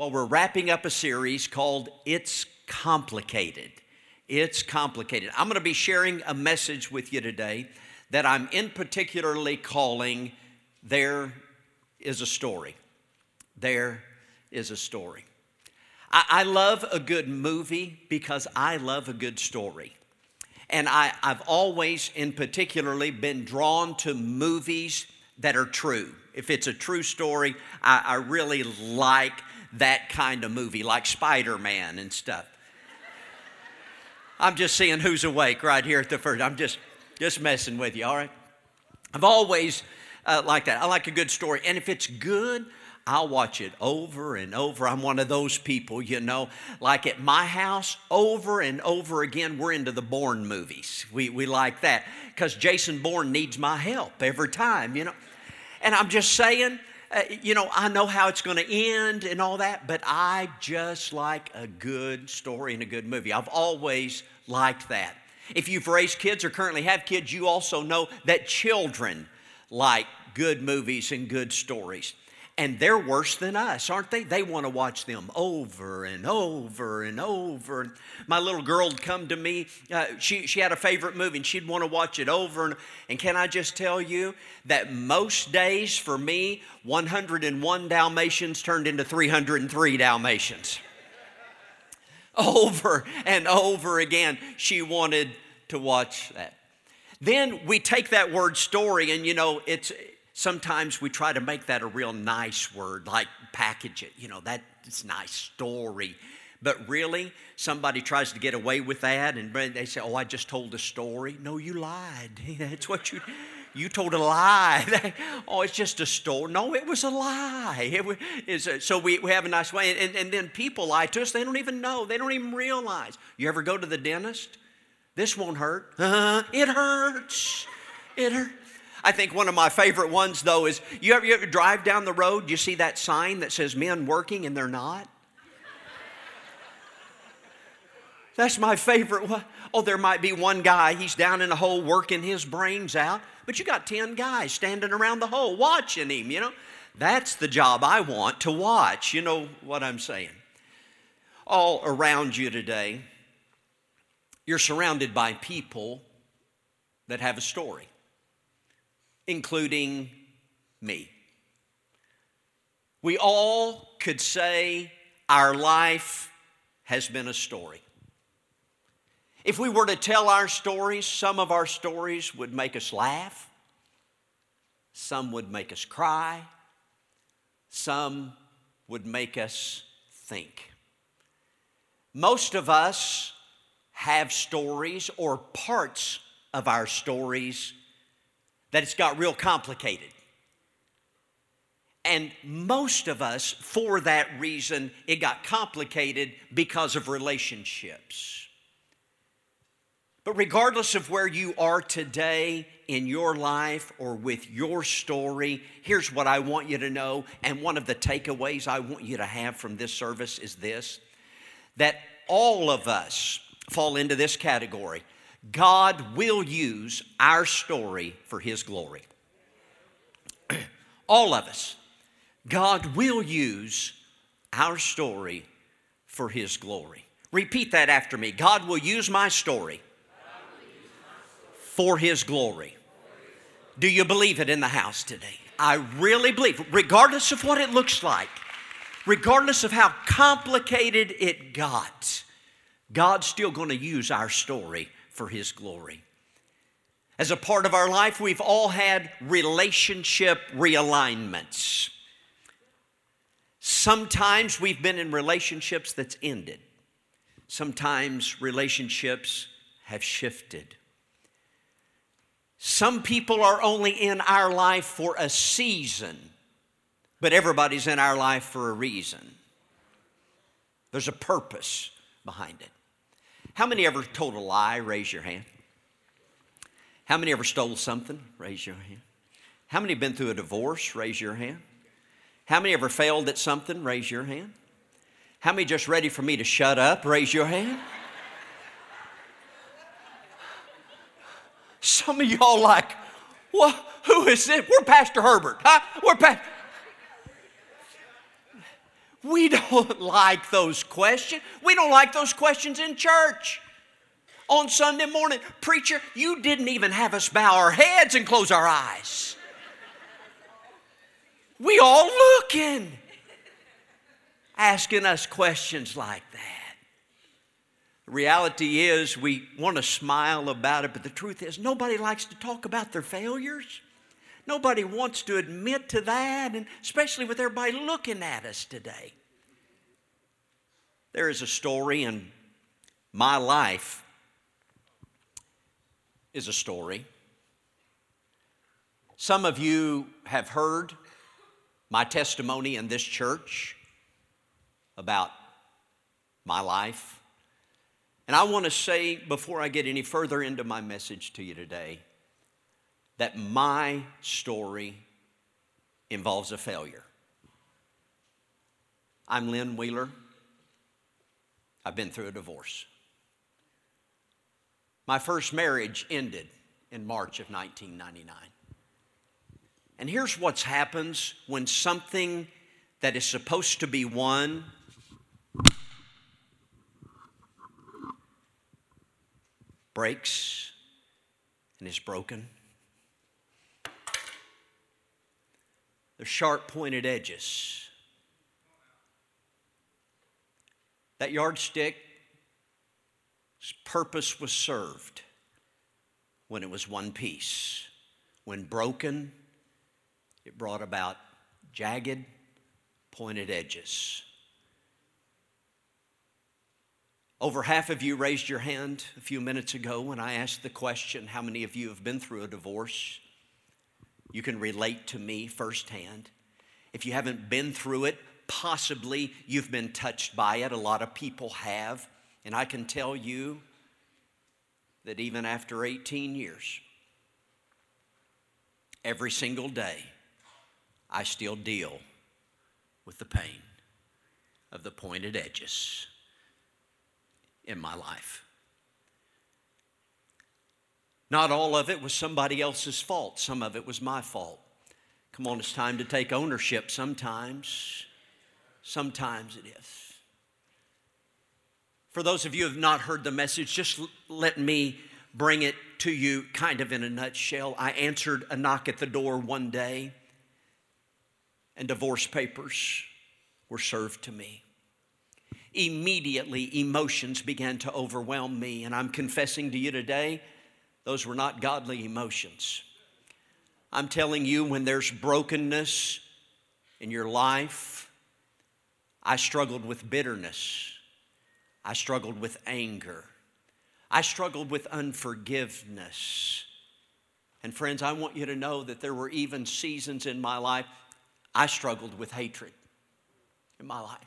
Well, we're wrapping up a series called It's Complicated. It's complicated. I'm going to be sharing a message with you today that I'm in particularly calling There is a Story. There is a Story. I, I love a good movie because I love a good story. And I, I've always, in particularly, been drawn to movies that are true. If it's a true story, I, I really like that kind of movie, like Spider Man and stuff. I'm just seeing who's awake right here at the first. I'm just, just messing with you, all right? I've always uh, liked that. I like a good story. And if it's good, I'll watch it over and over. I'm one of those people, you know, like at my house, over and over again, we're into the Bourne movies. We, we like that because Jason Bourne needs my help every time, you know. And I'm just saying, uh, you know, I know how it's going to end and all that, but I just like a good story and a good movie. I've always liked that. If you've raised kids or currently have kids, you also know that children like good movies and good stories. And they're worse than us, aren't they? They want to watch them over and over and over. My little girl would come to me. Uh, she, she had a favorite movie and she'd want to watch it over. And, and can I just tell you that most days for me, 101 Dalmatians turned into 303 Dalmatians. over and over again, she wanted to watch that. Then we take that word story, and you know, it's sometimes we try to make that a real nice word, like package it, you know, that's nice story. But really, somebody tries to get away with that and they say, Oh, I just told a story. No, you lied. That's what you you told a lie. oh, it's just a story. No, it was a lie. It was, a, so we, we have a nice way. And, and then people lie to us. They don't even know. They don't even realize. You ever go to the dentist? This won't hurt. Uh, it hurts. It hurts. I think one of my favorite ones, though, is you ever, you ever drive down the road, you see that sign that says men working and they're not? That's my favorite one. Oh, there might be one guy, he's down in a hole working his brains out, but you got 10 guys standing around the hole watching him, you know? That's the job I want to watch. You know what I'm saying? All around you today, you're surrounded by people that have a story including me. We all could say our life has been a story. If we were to tell our stories, some of our stories would make us laugh, some would make us cry, some would make us think. Most of us have stories or parts of our stories that it's got real complicated. And most of us, for that reason, it got complicated because of relationships. But regardless of where you are today in your life or with your story, here's what I want you to know. And one of the takeaways I want you to have from this service is this that all of us fall into this category. God will use our story for His glory. All of us. God will use our story for His glory. Repeat that after me. God will use my story for His glory. Do you believe it in the house today? I really believe, regardless of what it looks like, regardless of how complicated it got, God's still going to use our story for His glory. As a part of our life, we've all had relationship realignments. Sometimes we've been in relationships that's ended. Sometimes relationships have shifted. Some people are only in our life for a season, but everybody's in our life for a reason. There's a purpose behind it. How many ever told a lie? Raise your hand. How many ever stole something? Raise your hand. How many been through a divorce? Raise your hand. How many ever failed at something? Raise your hand. How many just ready for me to shut up? Raise your hand. Some of y'all like, well, who is it? We're Pastor Herbert, huh? We're Pastor. We don't like those questions. We don't like those questions in church. On Sunday morning, preacher, you didn't even have us bow our heads and close our eyes. We all looking, asking us questions like that. The reality is, we want to smile about it, but the truth is, nobody likes to talk about their failures. Nobody wants to admit to that, and especially with everybody looking at us today. There is a story in my life is a story. Some of you have heard my testimony in this church about my life. And I want to say before I get any further into my message to you today that my story involves a failure. I'm Lynn Wheeler. I've been through a divorce. My first marriage ended in March of 1999. And here's what happens when something that is supposed to be one breaks and is broken. The sharp pointed edges. That yardstick purpose was served when it was one piece. When broken, it brought about jagged, pointed edges. Over half of you raised your hand a few minutes ago when I asked the question how many of you have been through a divorce? You can relate to me firsthand. If you haven't been through it, possibly you've been touched by it. A lot of people have. And I can tell you that even after 18 years, every single day, I still deal with the pain of the pointed edges in my life. Not all of it was somebody else's fault, some of it was my fault. Come on, it's time to take ownership sometimes. Sometimes it is. For those of you who have not heard the message, just let me bring it to you kind of in a nutshell. I answered a knock at the door one day, and divorce papers were served to me. Immediately, emotions began to overwhelm me, and I'm confessing to you today those were not godly emotions. I'm telling you, when there's brokenness in your life, I struggled with bitterness. I struggled with anger. I struggled with unforgiveness. And friends, I want you to know that there were even seasons in my life I struggled with hatred in my life.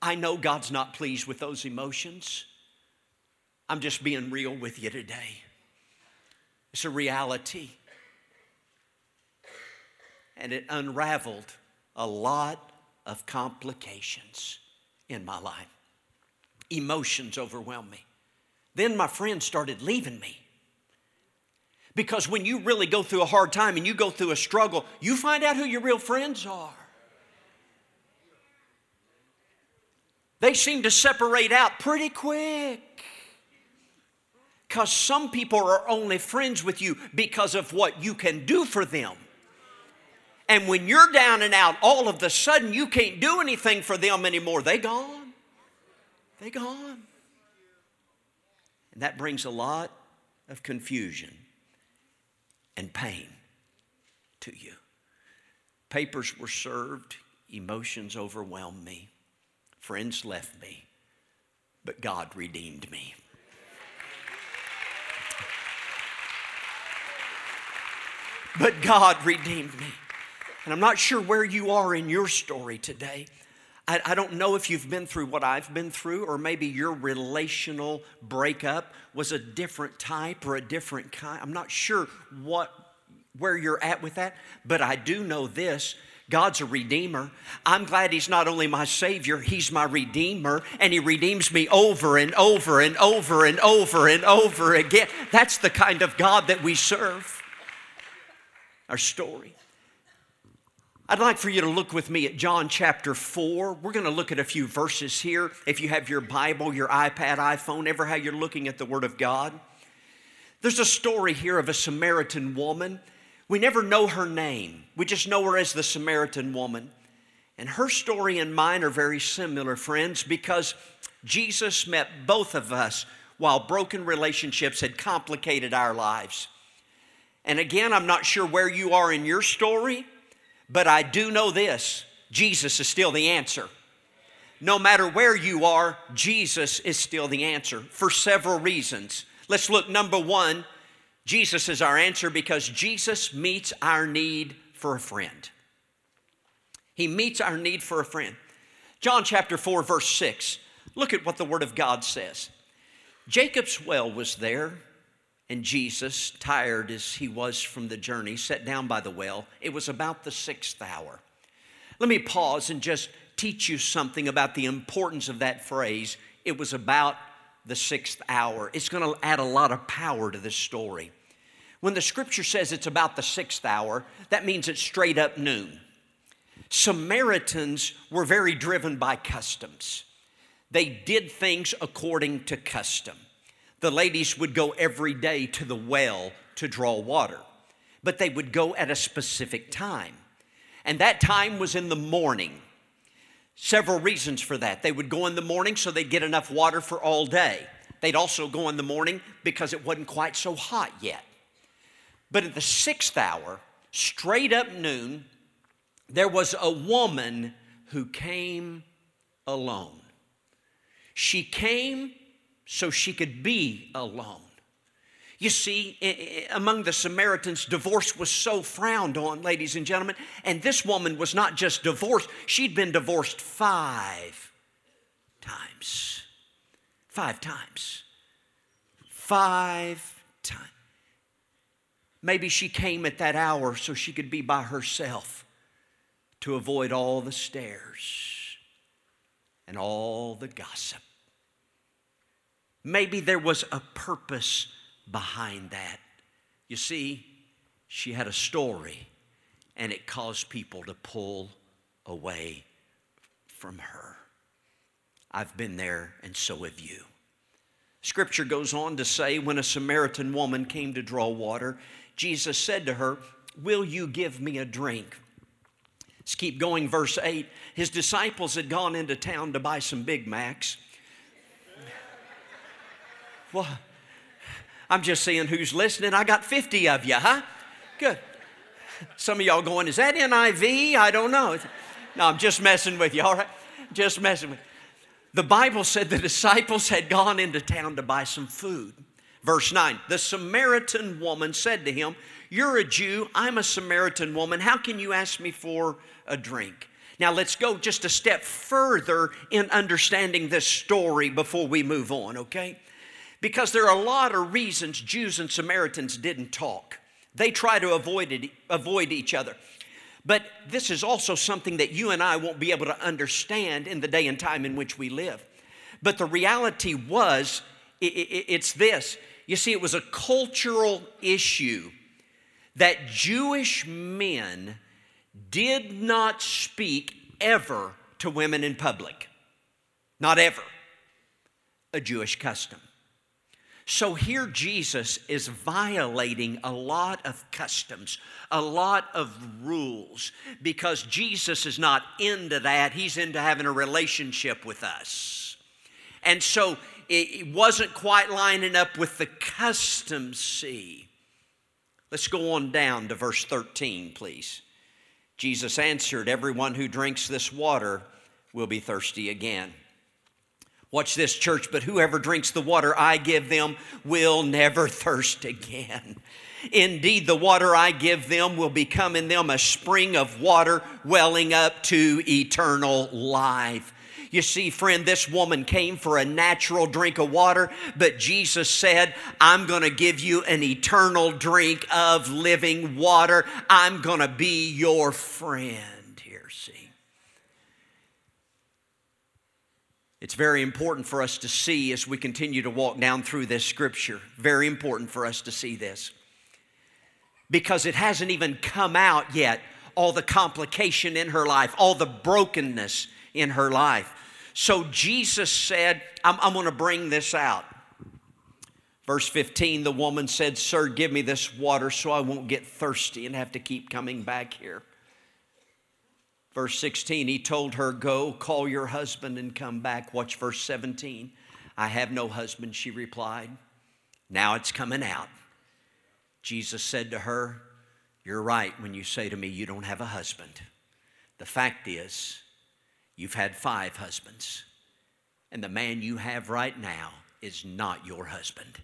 I know God's not pleased with those emotions. I'm just being real with you today. It's a reality. And it unraveled a lot of complications in my life. Emotions overwhelmed me. Then my friends started leaving me. Because when you really go through a hard time and you go through a struggle, you find out who your real friends are. They seem to separate out pretty quick. Because some people are only friends with you because of what you can do for them. And when you're down and out, all of a sudden you can't do anything for them anymore. They gone. They gone. And that brings a lot of confusion and pain to you. Papers were served, emotions overwhelmed me, friends left me, but God redeemed me. But God redeemed me. And I'm not sure where you are in your story today. I, I, don't know if you've been through what I've been through, or maybe your relational breakup was a different type or a different kind. I'm not sure what where you're at with that, but I do know this. God's a redeemer. I'm glad He's not only my Savior, He's my Redeemer, and He redeems me over and over and over and over and over again. That's the kind of God that we serve our story. I'd like for you to look with me at John chapter 4. We're going to look at a few verses here. If you have your Bible, your iPad, iPhone, ever how you're looking at the Word of God. There's a story here of a Samaritan woman. We never know her name, we just know her as the Samaritan woman. And her story and mine are very similar, friends, because Jesus met both of us while broken relationships had complicated our lives. And again, I'm not sure where you are in your story, but I do know this Jesus is still the answer. No matter where you are, Jesus is still the answer for several reasons. Let's look. Number one, Jesus is our answer because Jesus meets our need for a friend. He meets our need for a friend. John chapter 4, verse 6. Look at what the Word of God says. Jacob's well was there, and Jesus, tired as he was from the journey, sat down by the well. It was about the sixth hour. Let me pause and just teach you something about the importance of that phrase. It was about the sixth hour. It's going to add a lot of power to this story. When the scripture says it's about the sixth hour, that means it's straight up noon. Samaritans were very driven by customs. They did things according to custom. The ladies would go every day to the well to draw water, but they would go at a specific time. And that time was in the morning. Several reasons for that. They would go in the morning so they'd get enough water for all day. They'd also go in the morning because it wasn't quite so hot yet. But at the sixth hour, straight up noon, there was a woman who came alone. She came so she could be alone. You see, among the Samaritans, divorce was so frowned on, ladies and gentlemen. And this woman was not just divorced, she'd been divorced five times. Five times. Five times. Maybe she came at that hour so she could be by herself to avoid all the stares and all the gossip. Maybe there was a purpose behind that. You see, she had a story and it caused people to pull away from her. I've been there and so have you. Scripture goes on to say when a Samaritan woman came to draw water, Jesus said to her, Will you give me a drink? Let's keep going, verse 8. His disciples had gone into town to buy some Big Macs. Well, I'm just seeing who's listening. I got 50 of you, huh? Good. Some of y'all going, is that NIV? I don't know. No, I'm just messing with you, all right? Just messing with you. The Bible said the disciples had gone into town to buy some food. Verse 9 The Samaritan woman said to him, You're a Jew, I'm a Samaritan woman. How can you ask me for a drink? Now, let's go just a step further in understanding this story before we move on, okay? Because there are a lot of reasons Jews and Samaritans didn't talk. They try to avoid, it, avoid each other. But this is also something that you and I won't be able to understand in the day and time in which we live. But the reality was, it's this. You see, it was a cultural issue that Jewish men did not speak ever to women in public. Not ever. A Jewish custom. So here Jesus is violating a lot of customs, a lot of rules, because Jesus is not into that. He's into having a relationship with us. And so it wasn't quite lining up with the customs. See, let's go on down to verse 13, please. Jesus answered, Everyone who drinks this water will be thirsty again. Watch this, church, but whoever drinks the water I give them will never thirst again. Indeed, the water I give them will become in them a spring of water welling up to eternal life. You see, friend, this woman came for a natural drink of water, but Jesus said, I'm going to give you an eternal drink of living water. I'm going to be your friend here, see. It's very important for us to see as we continue to walk down through this scripture. Very important for us to see this. Because it hasn't even come out yet all the complication in her life, all the brokenness in her life. So Jesus said, I'm, I'm going to bring this out. Verse 15, the woman said, Sir, give me this water so I won't get thirsty and have to keep coming back here. Verse 16, he told her, Go, call your husband and come back. Watch verse 17. I have no husband, she replied. Now it's coming out. Jesus said to her, You're right when you say to me, You don't have a husband. The fact is, you've had five husbands, and the man you have right now is not your husband.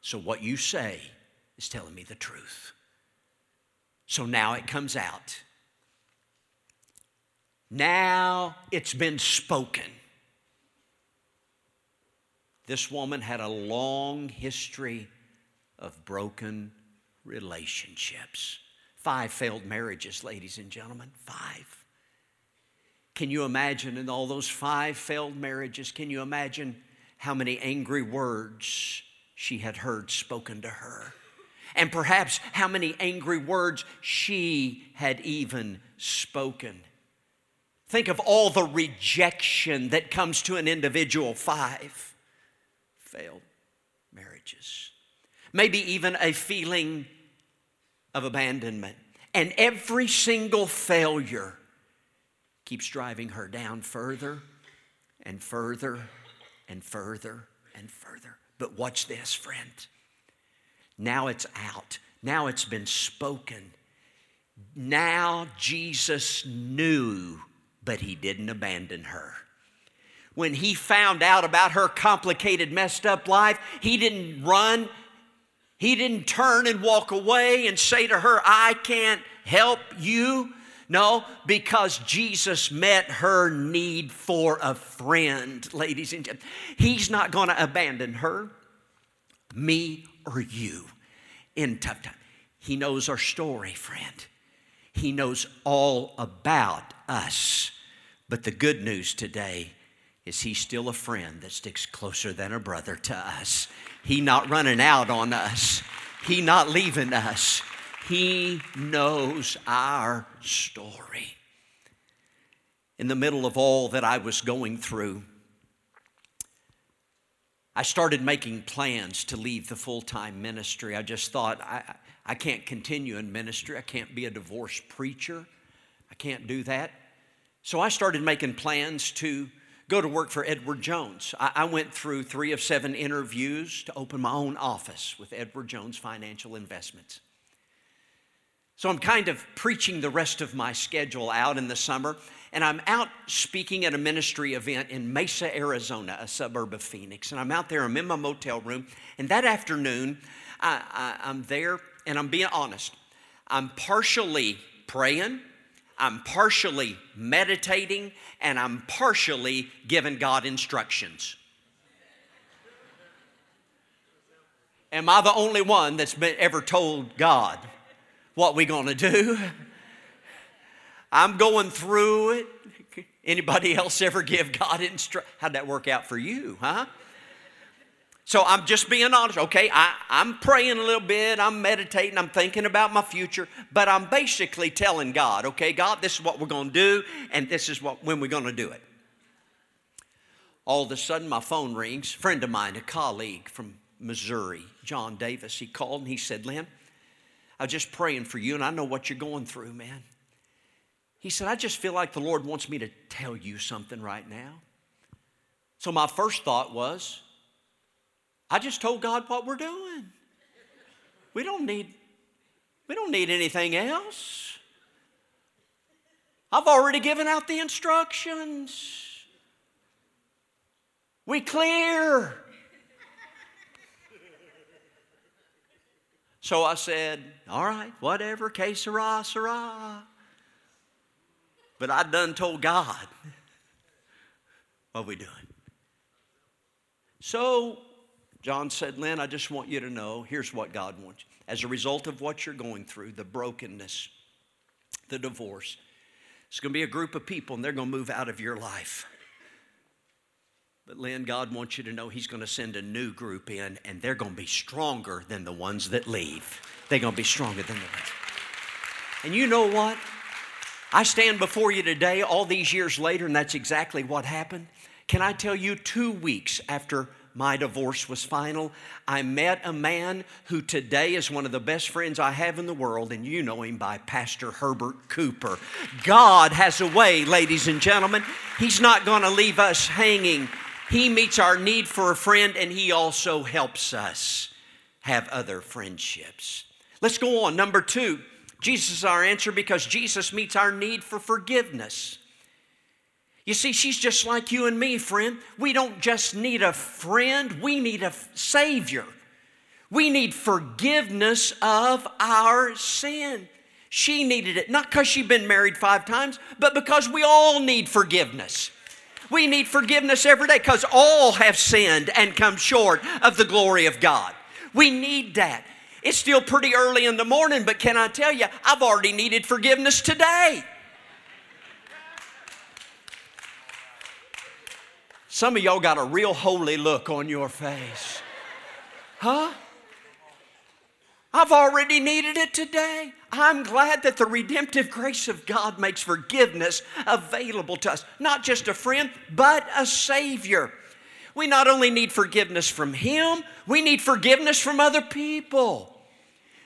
So what you say is telling me the truth. So now it comes out. Now it's been spoken. This woman had a long history of broken relationships. Five failed marriages, ladies and gentlemen. Five. Can you imagine in all those five failed marriages, can you imagine how many angry words she had heard spoken to her. And perhaps how many angry words she had even spoken. Think of all the rejection that comes to an individual. Five failed marriages. Maybe even a feeling of abandonment. And every single failure keeps driving her down further and further and further and further. But watch this, friend. Now it's out. Now it's been spoken. Now Jesus knew, but he didn't abandon her. When he found out about her complicated, messed up life, he didn't run. He didn't turn and walk away and say to her, I can't help you. No, because Jesus met her need for a friend, ladies and gentlemen. He's not going to abandon her, me, or you in tough time. He knows our story, friend. He knows all about us. But the good news today is he's still a friend that sticks closer than a brother to us. He not running out on us. He not leaving us. He knows our story. In the middle of all that I was going through, I started making plans to leave the full time ministry. I just thought, I, I can't continue in ministry. I can't be a divorced preacher. I can't do that. So I started making plans to go to work for Edward Jones. I, I went through three of seven interviews to open my own office with Edward Jones Financial Investments. So I'm kind of preaching the rest of my schedule out in the summer, and I'm out speaking at a ministry event in Mesa, Arizona, a suburb of Phoenix. And I'm out there, I'm in my motel room, and that afternoon, I, am there, and I'm being honest. I'm partially praying, I'm partially meditating, and I'm partially giving God instructions. Am I the only one that's been, ever told God? what we to do. I'm going through it. Anybody else ever give God instruction? How'd that work out for you, huh? So I'm just being honest. Okay, I, I'm praying a little bit, I'm meditating, I'm thinking about my future, but I'm basically telling God, okay, God, this is what we're going to do, and this is what when we're going to do it. All of a sudden, my phone rings. A friend of mine, a colleague from Missouri, John Davis, he called and he said, Lynn, I was just praying for you, and I know what you're going through, man. He said, I just feel like the Lord wants me to tell you something right now. So my first thought was, I just told God what we're doing. We don't need, we don't need anything else. I've already given out the instructions. We clear. So I said, all right, whatever, que sera, sera. But I done told God, what we doing? So John said, Lynn, I just want you to know here's what God wants. As a result of what you're going through, the brokenness, the divorce, it's going to be a group of people and they're going to move out of your life. But Lynn, God wants you to know He's going to send a new group in, and they're going to be stronger than the ones that leave. They're going to be stronger than the ones. And you know what? I stand before you today, all these years later, and that's exactly what happened. Can I tell you, two weeks after my divorce was final, I met a man who today is one of the best friends I have in the world, and you know him by Pastor Herbert Cooper. God has a way, ladies and gentlemen. He's not going to leave us hanging. He meets our need for a friend, and He also helps us have other friendships. Let's go on. Number two, Jesus is our answer because Jesus meets our need for forgiveness. You see, she's just like you and me, friend. We don't just need a friend, we need a Savior. We need forgiveness of our sin. She needed it, not because she'd been married five times, but because we all need forgiveness. We need forgiveness every day because all have sinned and come short of the glory of God. We need that. It's still pretty early in the morning, but can I tell you, I've already needed forgiveness today. Some of y'all got a real holy look on your face. Huh? I've already needed it today. I'm glad that the redemptive grace of God makes forgiveness available to us. Not just a friend, but a Savior. We not only need forgiveness from Him, we need forgiveness from other people.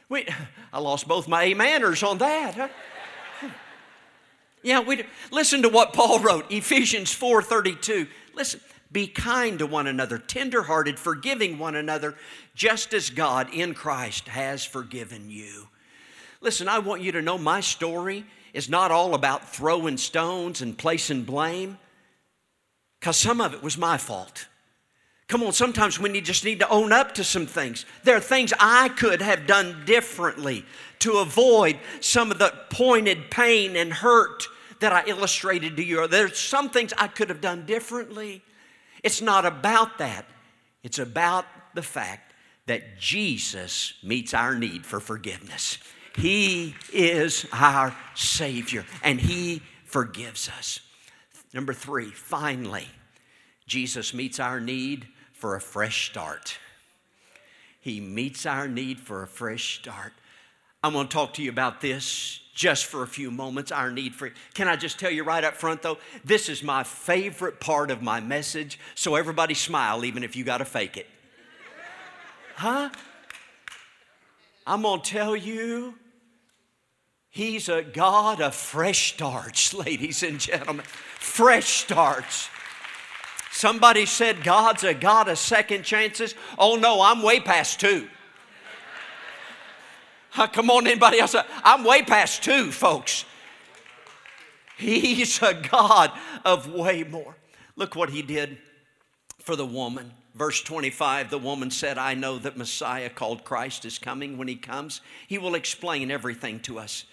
We, I lost both my manners on that. Huh? Yeah, we listen to what Paul wrote, Ephesians 4:32. Listen, be kind to one another, tenderhearted, forgiving one another, just as God in Christ has forgiven you. Listen, I want you to know my story is not all about throwing stones and placing blame, because some of it was my fault. Come on, sometimes we need, just need to own up to some things. There are things I could have done differently to avoid some of the pointed pain and hurt that I illustrated to you. There's some things I could have done differently. It's not about that, it's about the fact that Jesus meets our need for forgiveness. He is our Savior and He forgives us. Number three, finally, Jesus meets our need for a fresh start. He meets our need for a fresh start. I'm going to talk to you about this just for a few moments our need for can i just tell you right up front though? This is my favorite part of my message so everybody smile even if you got to fake it. Huh? I'm going to tell you he's a god of fresh starts ladies and gentlemen. Fresh starts. Somebody said god's a god of second chances? Oh no i'm way past two Ah, come on, anybody else? I'm way past two, folks. He's a God of way more. Look what he did for the woman. Verse 25 the woman said, I know that Messiah called Christ is coming. When he comes, he will explain everything to us.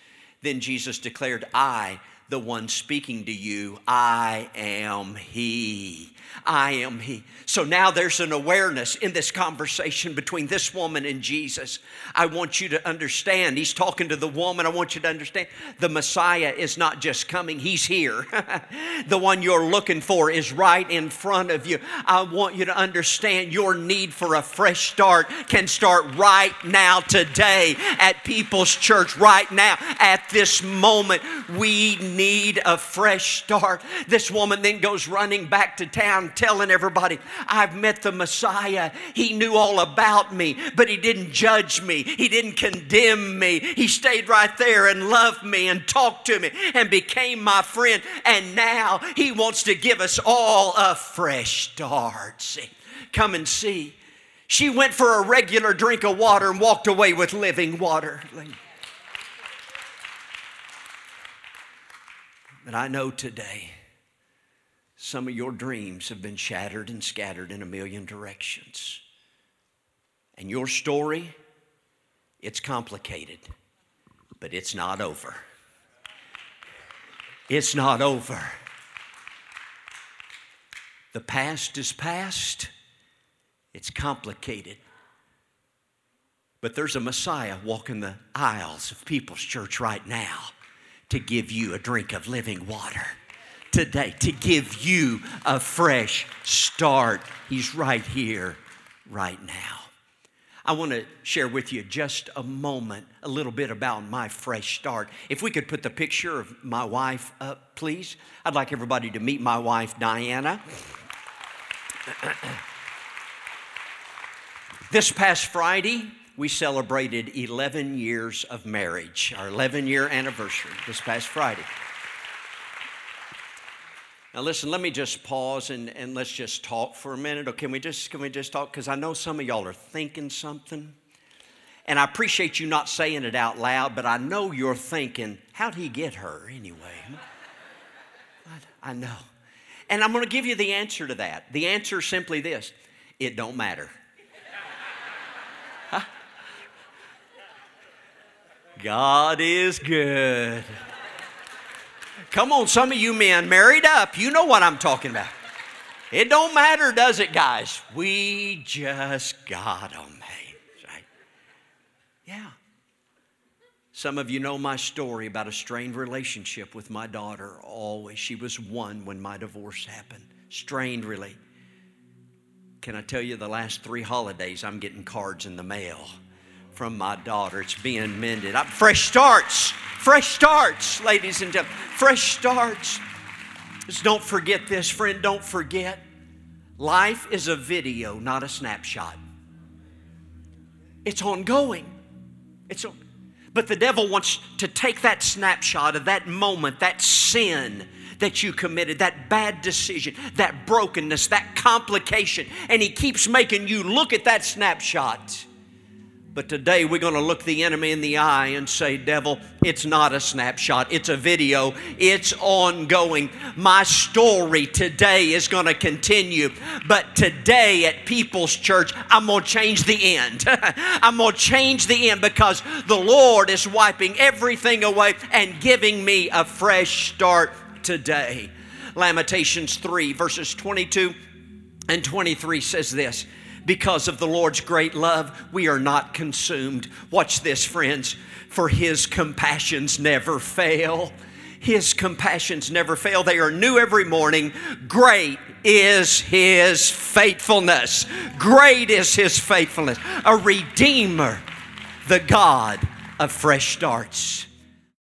Then Jesus declared, I, the one speaking to you, I am he. I am He. So now there's an awareness in this conversation between this woman and Jesus. I want you to understand, He's talking to the woman. I want you to understand the Messiah is not just coming, He's here. the one you're looking for is right in front of you. I want you to understand your need for a fresh start can start right now, today, at People's Church, right now, at this moment. We need a fresh start. This woman then goes running back to town telling everybody, I've met the Messiah. He knew all about me, but He didn't judge me. He didn't condemn me. He stayed right there and loved me and talked to me and became my friend. And now He wants to give us all a fresh start. See, come and see. She went for a regular drink of water and walked away with living water. But I know today some of your dreams have been shattered and scattered in a million directions. And your story, it's complicated, but it's not over. It's not over. The past is past, it's complicated. But there's a Messiah walking the aisles of People's Church right now to give you a drink of living water today to give you a fresh start. He's right here, right now. I want to share with you just a moment, a little bit about my fresh start. If we could put the picture of my wife up, please. I'd like everybody to meet my wife, Diana. this past Friday, we celebrated 11 years of marriage, our 11 year anniversary this past Friday. Now listen, let me just pause and, and let's just talk for a minute. Or can we just can we just talk? Because I know some of y'all are thinking something. And I appreciate you not saying it out loud, but I know you're thinking, how'd he get her anyway? I know. And I'm going to give you the answer to that. The answer is simply this it don't matter. God is good. Come on, some of you men married up, you know what I'm talking about. It don't matter, does it, guys? We just got them made, right? Yeah. Some of you know my story about a strained relationship with my daughter. Always, she was one when my divorce happened. Strained, really. Can I tell you, the last three holidays, I'm getting cards in the mail from my daughter. It's being mended. I'm, fresh starts, fresh starts, ladies and gentlemen. Fresh starts. Just don't forget this, friend. Don't forget. Life is a video, not a snapshot. It's ongoing. It's on, but the devil wants to take that snapshot of that moment, that sin that you committed, that bad decision, that brokenness, that complication, and he keeps making you look at that snapshot but today we're going to look the enemy in the eye and say, Devil, it's not a snapshot, it's a video, it's ongoing. My story today is going to continue. But today at People's Church, I'm going to change the end. I'm going to change the end because the Lord is wiping everything away and giving me a fresh start today. Lamentations 3, verses 22 and 23 says this because of the Lord's great love, we are not consumed. Watch this, friends, for his compassions never fail. His compassions never fail. They are new every morning. Great is his faithfulness. Great is his faithfulness. A redeemer, the God of fresh starts.